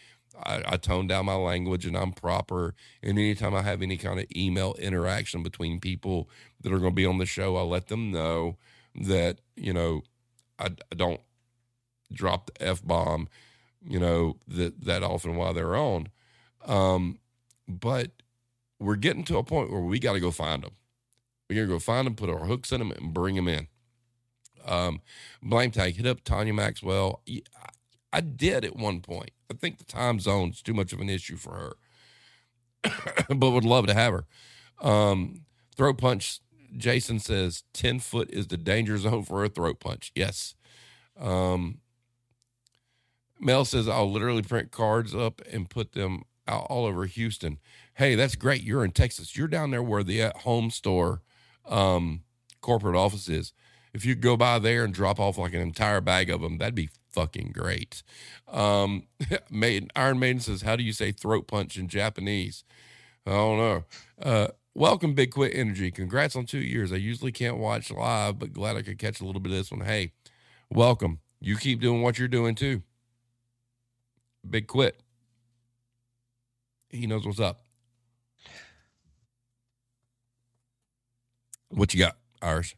S2: I, I tone down my language and i'm proper. And anytime i have any kind of email interaction between people that are going to be on the show i let them know that you know i, I don't drop the f-bomb you know, that that often while they're on. Um, but we're getting to a point where we got to go find them. We got to go find them, put our hooks in them, and bring them in. Um, blame tag hit up Tanya Maxwell. I did at one point. I think the time zone's too much of an issue for her, [coughs] but would love to have her. Um, throat punch. Jason says ten foot is the danger zone for a throat punch. Yes. Um, Mel says, I'll literally print cards up and put them out all over Houston. Hey, that's great. You're in Texas. You're down there where the at home store um, corporate office is. If you go by there and drop off like an entire bag of them, that'd be fucking great. Um, [laughs] Maiden, Iron Maiden says, How do you say throat punch in Japanese? I don't know. Uh, welcome, Big Quit Energy. Congrats on two years. I usually can't watch live, but glad I could catch a little bit of this one. Hey, welcome. You keep doing what you're doing too. Big quit. He knows what's up. What you got, Irish?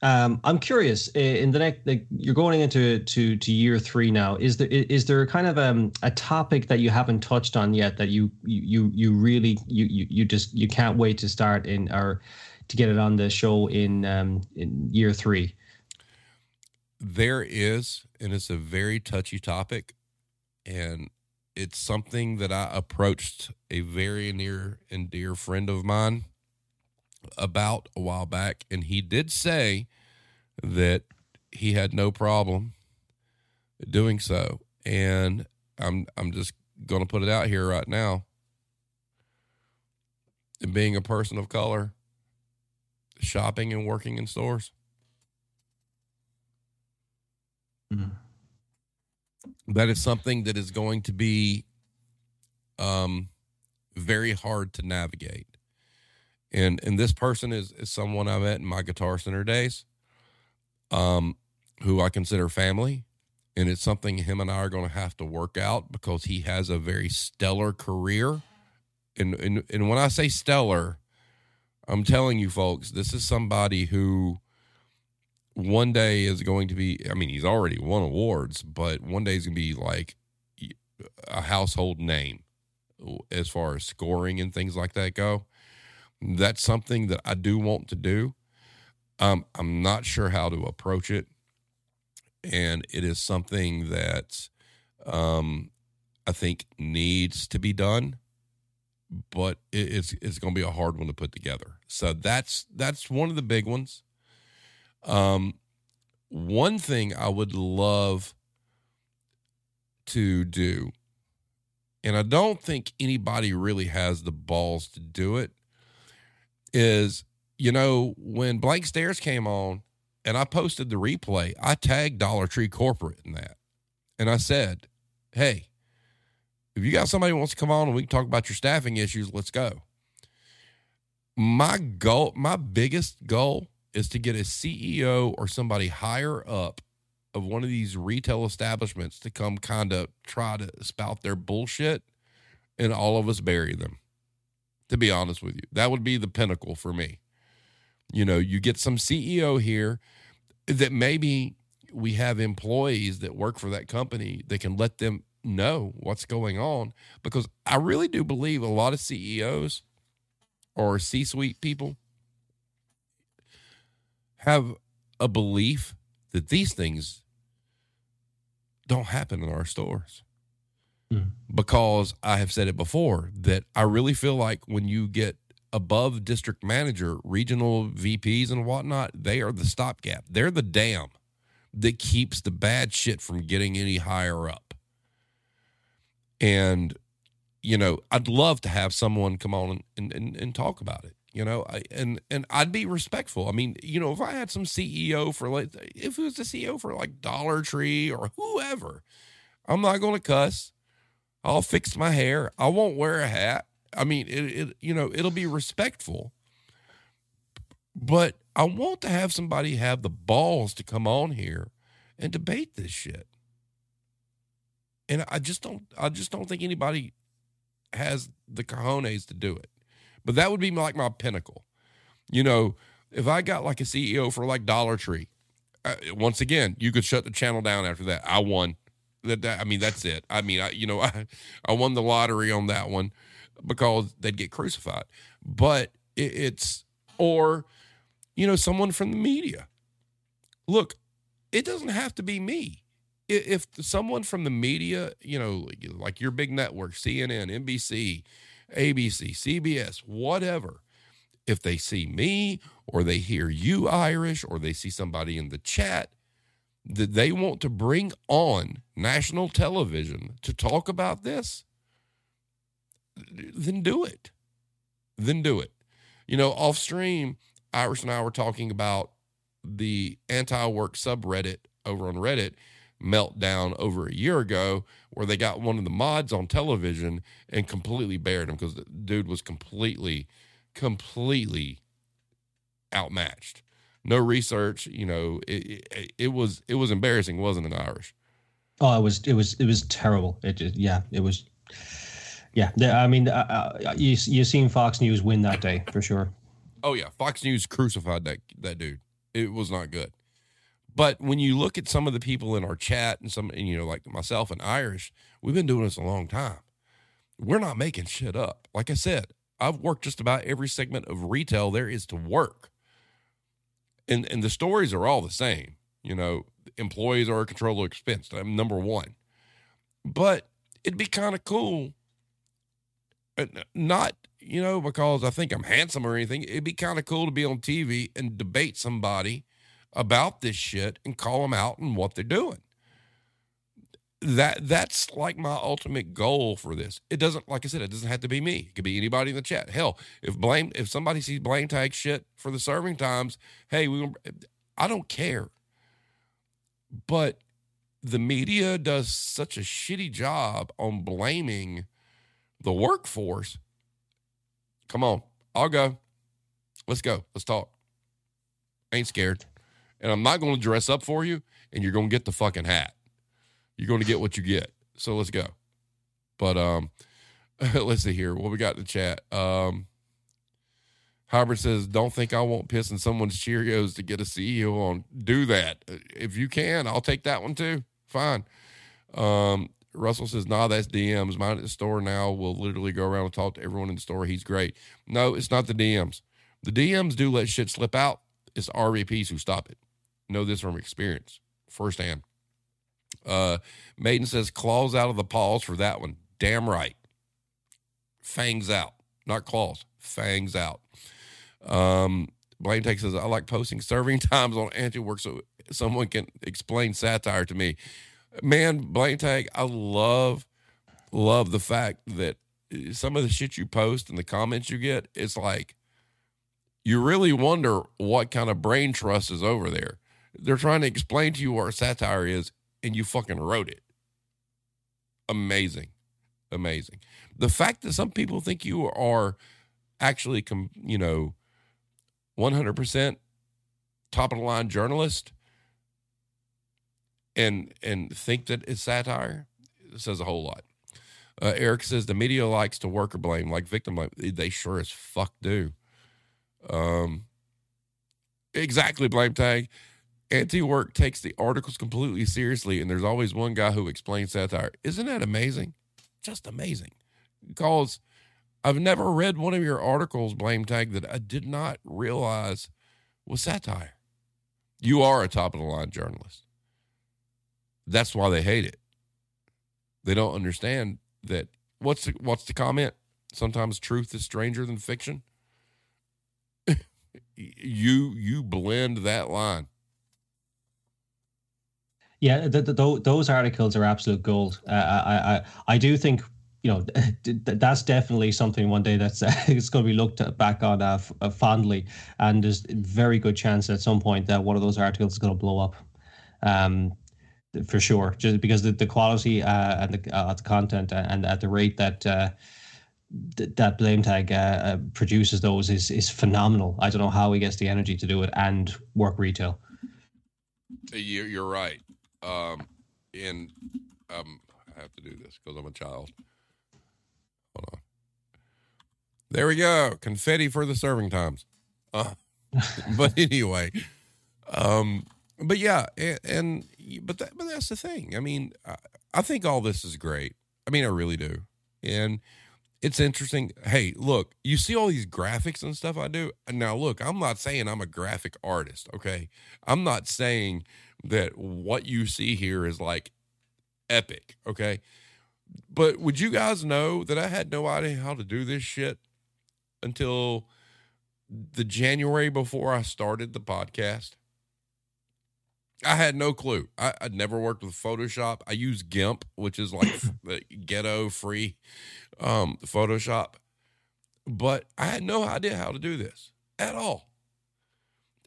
S3: Um, I'm curious. In the next, like, you're going into to to year three now. Is there is there kind of um, a topic that you haven't touched on yet that you you you really you you, you just you can't wait to start in or to get it on the show in um, in year three?
S2: There is, and it's a very touchy topic, and it's something that I approached a very near and dear friend of mine about a while back, and he did say that he had no problem doing so. And I'm I'm just to put it out here right now. Being a person of color, shopping and working in stores. Mm-hmm. That is something that is going to be um, very hard to navigate. And and this person is, is someone I met in my guitar center days um, who I consider family. And it's something him and I are going to have to work out because he has a very stellar career. And, and, and when I say stellar, I'm telling you folks, this is somebody who one day is going to be, I mean, he's already won awards, but one day is going to be like a household name as far as scoring and things like that go. That's something that I do want to do. Um, I'm not sure how to approach it, and it is something that um, I think needs to be done, but it, it's it's going to be a hard one to put together. So that's that's one of the big ones. Um, one thing I would love to do, and I don't think anybody really has the balls to do it, is you know, when Blank Stares came on and I posted the replay, I tagged Dollar Tree Corporate in that. And I said, hey, if you got somebody who wants to come on and we can talk about your staffing issues, let's go. My goal, my biggest goal is to get a CEO or somebody higher up of one of these retail establishments to come kind of try to spout their bullshit and all of us bury them. To be honest with you, that would be the pinnacle for me. You know, you get some CEO here that maybe we have employees that work for that company that can let them know what's going on because I really do believe a lot of CEOs or C suite people have a belief that these things don't happen in our stores. Mm. Because I have said it before that I really feel like when you get above district manager, regional VPs and whatnot, they are the stopgap. They're the dam that keeps the bad shit from getting any higher up. And, you know, I'd love to have someone come on and, and, and talk about it. You know, I, and and I'd be respectful. I mean, you know, if I had some CEO for like, if it was the CEO for like Dollar Tree or whoever, I'm not going to cuss. I'll fix my hair. I won't wear a hat. I mean, it, it you know, it'll be respectful. But I want to have somebody have the balls to come on here and debate this shit. And I just don't I just don't think anybody has the cojones to do it. But that would be like my pinnacle. You know, if I got like a CEO for like Dollar Tree, uh, once again, you could shut the channel down after that. I won. That, that I mean, that's it. I mean, I you know, [laughs] I I won the lottery on that one because they'd get crucified. But it, it's, or, you know, someone from the media. Look, it doesn't have to be me. If someone from the media, you know, like your big network, CNN, NBC, ABC, CBS, whatever, if they see me or they hear you Irish or they see somebody in the chat that they want to bring on national television to talk about this, then do it. Then do it. You know, off stream, Irish and I were talking about the anti work subreddit over on Reddit meltdown over a year ago where they got one of the mods on television and completely buried him because the dude was completely, completely outmatched. No research, you know, it, it, it was it was embarrassing, wasn't it, Irish?
S3: Oh, it was it was it was terrible. It just yeah, it was yeah, I mean, uh, uh, you you seen Fox News win that day for sure.
S2: Oh yeah, Fox News crucified that that dude. It was not good. But when you look at some of the people in our chat and some, and, you know, like myself and Irish, we've been doing this a long time. We're not making shit up. Like I said, I've worked just about every segment of retail there is to work. And and the stories are all the same. You know, employees are a controller expense. I'm number one. But it'd be kind of cool. uh, Not, you know, because I think I'm handsome or anything. It'd be kind of cool to be on TV and debate somebody about this shit and call them out and what they're doing. That that's like my ultimate goal for this. It doesn't, like I said, it doesn't have to be me. It could be anybody in the chat. Hell, if blame, if somebody sees blame tag shit for the serving times, hey, we, I don't care. But the media does such a shitty job on blaming the workforce. Come on, I'll go. Let's go. Let's talk. Ain't scared. And I'm not going to dress up for you, and you're going to get the fucking hat. You're going to get what you get. So let's go. But um, [laughs] let's see here. What we got in the chat. Um, says, "Don't think I won't piss in someone's Cheerios to get a CEO on. Do that if you can. I'll take that one too. Fine." Um, Russell says, "Nah, that's DMs. Mine at the store now We'll literally go around and talk to everyone in the store. He's great. No, it's not the DMs. The DMs do let shit slip out. It's RVPs who stop it. Know this from experience, firsthand." Uh, Maiden says, "Claws out of the paws for that one. Damn right. Fangs out, not claws. Fangs out." Um, Blaine Tech says, I like posting serving [laughs] times on anti work so someone can explain satire to me. Man, Blaine Tag, I love, love the fact that some of the shit you post and the comments you get, it's like you really wonder what kind of brain trust is over there. They're trying to explain to you what satire is, and you fucking wrote it. Amazing. Amazing. The fact that some people think you are actually, you know, 100% top of the line journalist and and think that it's satire says a whole lot. Uh, Eric says the media likes to worker blame, like victim blame. They sure as fuck do. Um, exactly, blame tag. Anti work takes the articles completely seriously, and there's always one guy who explains satire. Isn't that amazing? Just amazing. Because I've never read one of your articles, blame tag, that I did not realize was satire. You are a top of the line journalist. That's why they hate it. They don't understand that. What's the, what's the comment? Sometimes truth is stranger than fiction. [laughs] you you blend that line.
S3: Yeah, the, the, those articles are absolute gold. Uh, I, I I do think you know [laughs] that's definitely something one day that's uh, [laughs] it's going to be looked back on uh, uh, fondly, and there's a very good chance at some point that one of those articles is going to blow up. Um, for sure, just because the, the quality uh, and the, uh, the content and at the rate that uh, th- that blame tag uh, uh, produces those is is phenomenal. I don't know how he gets the energy to do it and work retail.
S2: You're right, um, and um, I have to do this because I'm a child. Hold on. There we go. Confetti for the serving times. Uh, [laughs] but anyway, um, but yeah, and, and but that, but that's the thing. I mean, I, I think all this is great. I mean, I really do, and it's interesting. Hey, look, you see all these graphics and stuff I do. Now, look, I'm not saying I'm a graphic artist. Okay, I'm not saying that what you see here is like epic. Okay, but would you guys know that I had no idea how to do this shit until the January before I started the podcast? I had no clue. I, would never worked with Photoshop. I use GIMP, which is like [laughs] the ghetto free um, Photoshop, but I had no idea how to do this at all.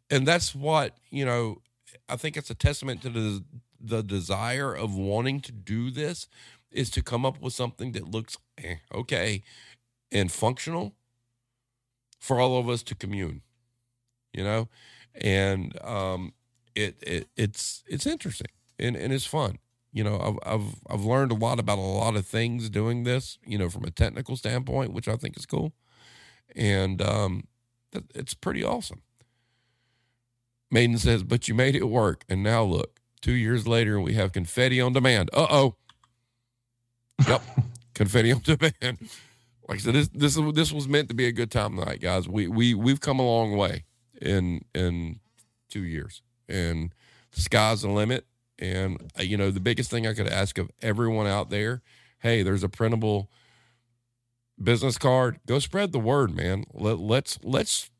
S2: And that's what, you know, I think it's a testament to the, the desire of wanting to do this is to come up with something that looks eh, okay and functional for all of us to commune, you know? And, um, it, it it's it's interesting and, and it's fun. You know, I've I've I've learned a lot about a lot of things doing this. You know, from a technical standpoint, which I think is cool, and um, it's pretty awesome. Maiden says, but you made it work. And now look, two years later, we have confetti on demand. Uh oh. Yep. [laughs] confetti on demand. Like I said, this this this was meant to be a good time tonight, guys. We we we've come a long way in in two years, and the sky's the limit. And uh, you know, the biggest thing I could ask of everyone out there, hey, there's a printable business card. Go spread the word, man. Let let's let's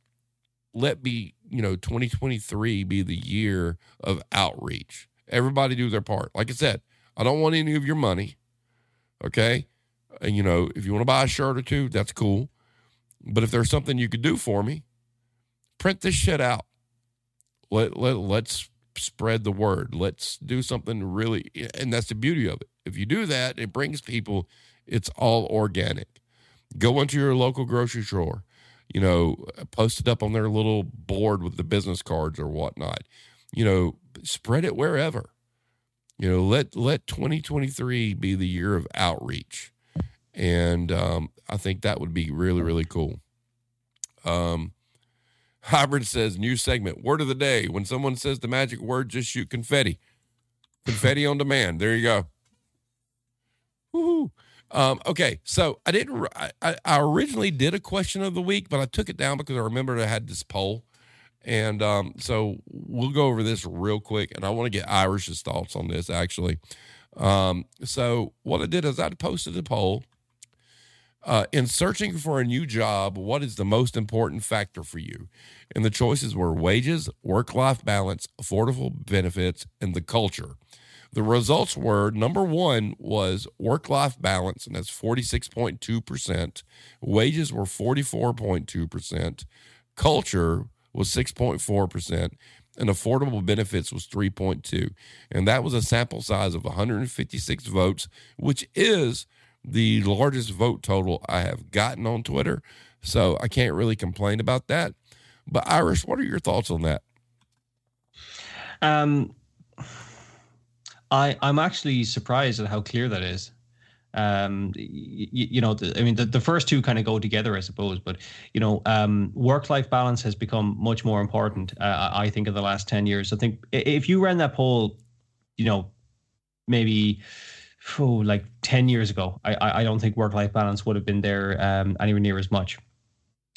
S2: let be you know 2023 be the year of outreach. Everybody do their part. Like I said, I don't want any of your money. Okay. And, you know, if you want to buy a shirt or two, that's cool. But if there's something you could do for me, print this shit out. Let, let, let's spread the word. Let's do something really, and that's the beauty of it. If you do that, it brings people, it's all organic. Go into your local grocery store, you know, post it up on their little board with the business cards or whatnot. You know, spread it wherever. You know, let let 2023 be the year of outreach and um, I think that would be really really cool. Um, Hybrid says new segment word of the day. When someone says the magic word, just shoot confetti. Confetti on demand. There you go. Woohoo. Um, okay, so I didn't. I, I originally did a question of the week, but I took it down because I remembered I had this poll, and um, so we'll go over this real quick. And I want to get Irish's thoughts on this actually. Um, so what I did is I posted a poll uh, in searching for a new job, what is the most important factor for you? And the choices were wages, work life balance, affordable benefits, and the culture. The results were number one was work life balance, and that's 46.2%. Wages were 44.2%. Culture was 6.4%. And affordable benefits was 3.2. And that was a sample size of 156 votes, which is the largest vote total I have gotten on Twitter. So I can't really complain about that. But Irish, what are your thoughts on that?
S3: Um, I I'm actually surprised at how clear that is. Um, you, you know, the, I mean, the, the first two kind of go together, I suppose. But you know, um, work life balance has become much more important. Uh, I think in the last ten years. I think if you ran that poll, you know, maybe oh, like 10 years ago, I, I don't think work life balance would have been there um, anywhere near as much.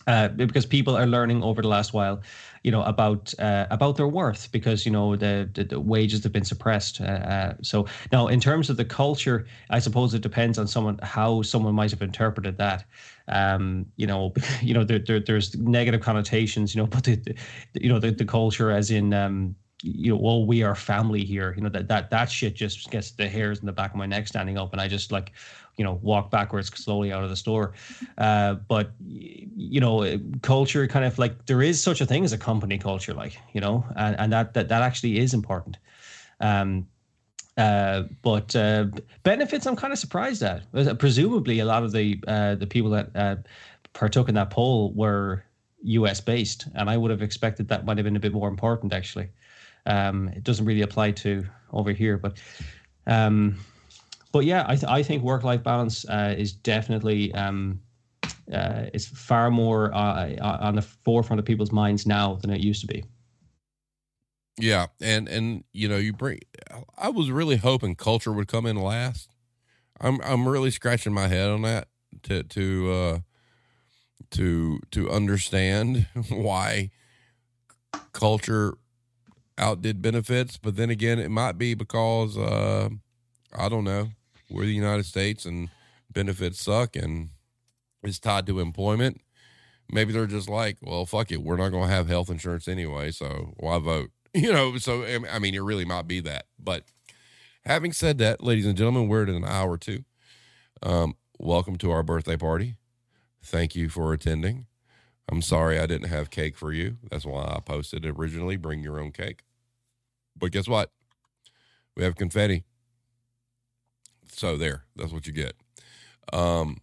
S3: Uh, because people are learning over the last while, you know, about uh, about their worth because you know the the, the wages have been suppressed. Uh, uh so now, in terms of the culture, I suppose it depends on someone how someone might have interpreted that. Um, you know, [laughs] you know, there, there, there's negative connotations, you know, [laughs] but the, the you know the, the culture as in um, you know, well, we are family here. You know that that that shit just gets the hairs in the back of my neck standing up, and I just like, you know, walk backwards slowly out of the store. Uh, but you know, culture kind of like there is such a thing as a company culture, like you know, and and that that that actually is important. Um, uh, but uh, benefits, I'm kind of surprised at. Uh, presumably, a lot of the uh, the people that uh, partook in that poll were U.S. based, and I would have expected that might have been a bit more important, actually. Um, it doesn't really apply to over here, but um, but yeah, I, th- I think work life balance uh, is definitely um, uh, is far more uh, uh, on the forefront of people's minds now than it used to be.
S2: Yeah, and and you know you bring. I was really hoping culture would come in last. I'm I'm really scratching my head on that to to uh, to to understand [laughs] why culture outdid benefits. But then again, it might be because uh, I don't know. We're the United States and benefits suck and it's tied to employment. Maybe they're just like, well, fuck it. We're not going to have health insurance anyway. So why vote? [laughs] You know, so I mean, it really might be that. But having said that, ladies and gentlemen, we're at an hour two. Um, welcome to our birthday party. Thank you for attending. I'm sorry I didn't have cake for you. That's why I posted originally. Bring your own cake. But guess what? We have confetti. So there, that's what you get. Um,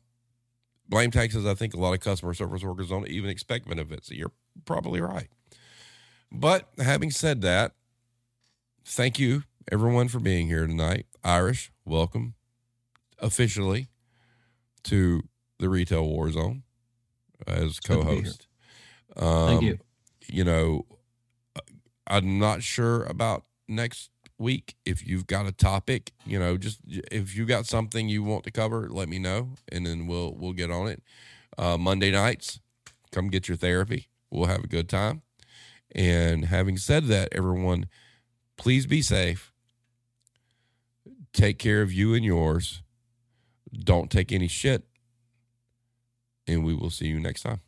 S2: blame taxes. I think a lot of customer service workers don't even expect benefits. You're probably right. But having said that, thank you everyone for being here tonight. Irish, welcome officially to the Retail War Zone as co-host.
S3: Um, thank you.
S2: You know, I'm not sure about next week. If you've got a topic, you know, just if you got something you want to cover, let me know, and then we'll we'll get on it. Uh, Monday nights, come get your therapy. We'll have a good time. And having said that, everyone, please be safe. Take care of you and yours. Don't take any shit. And we will see you next time.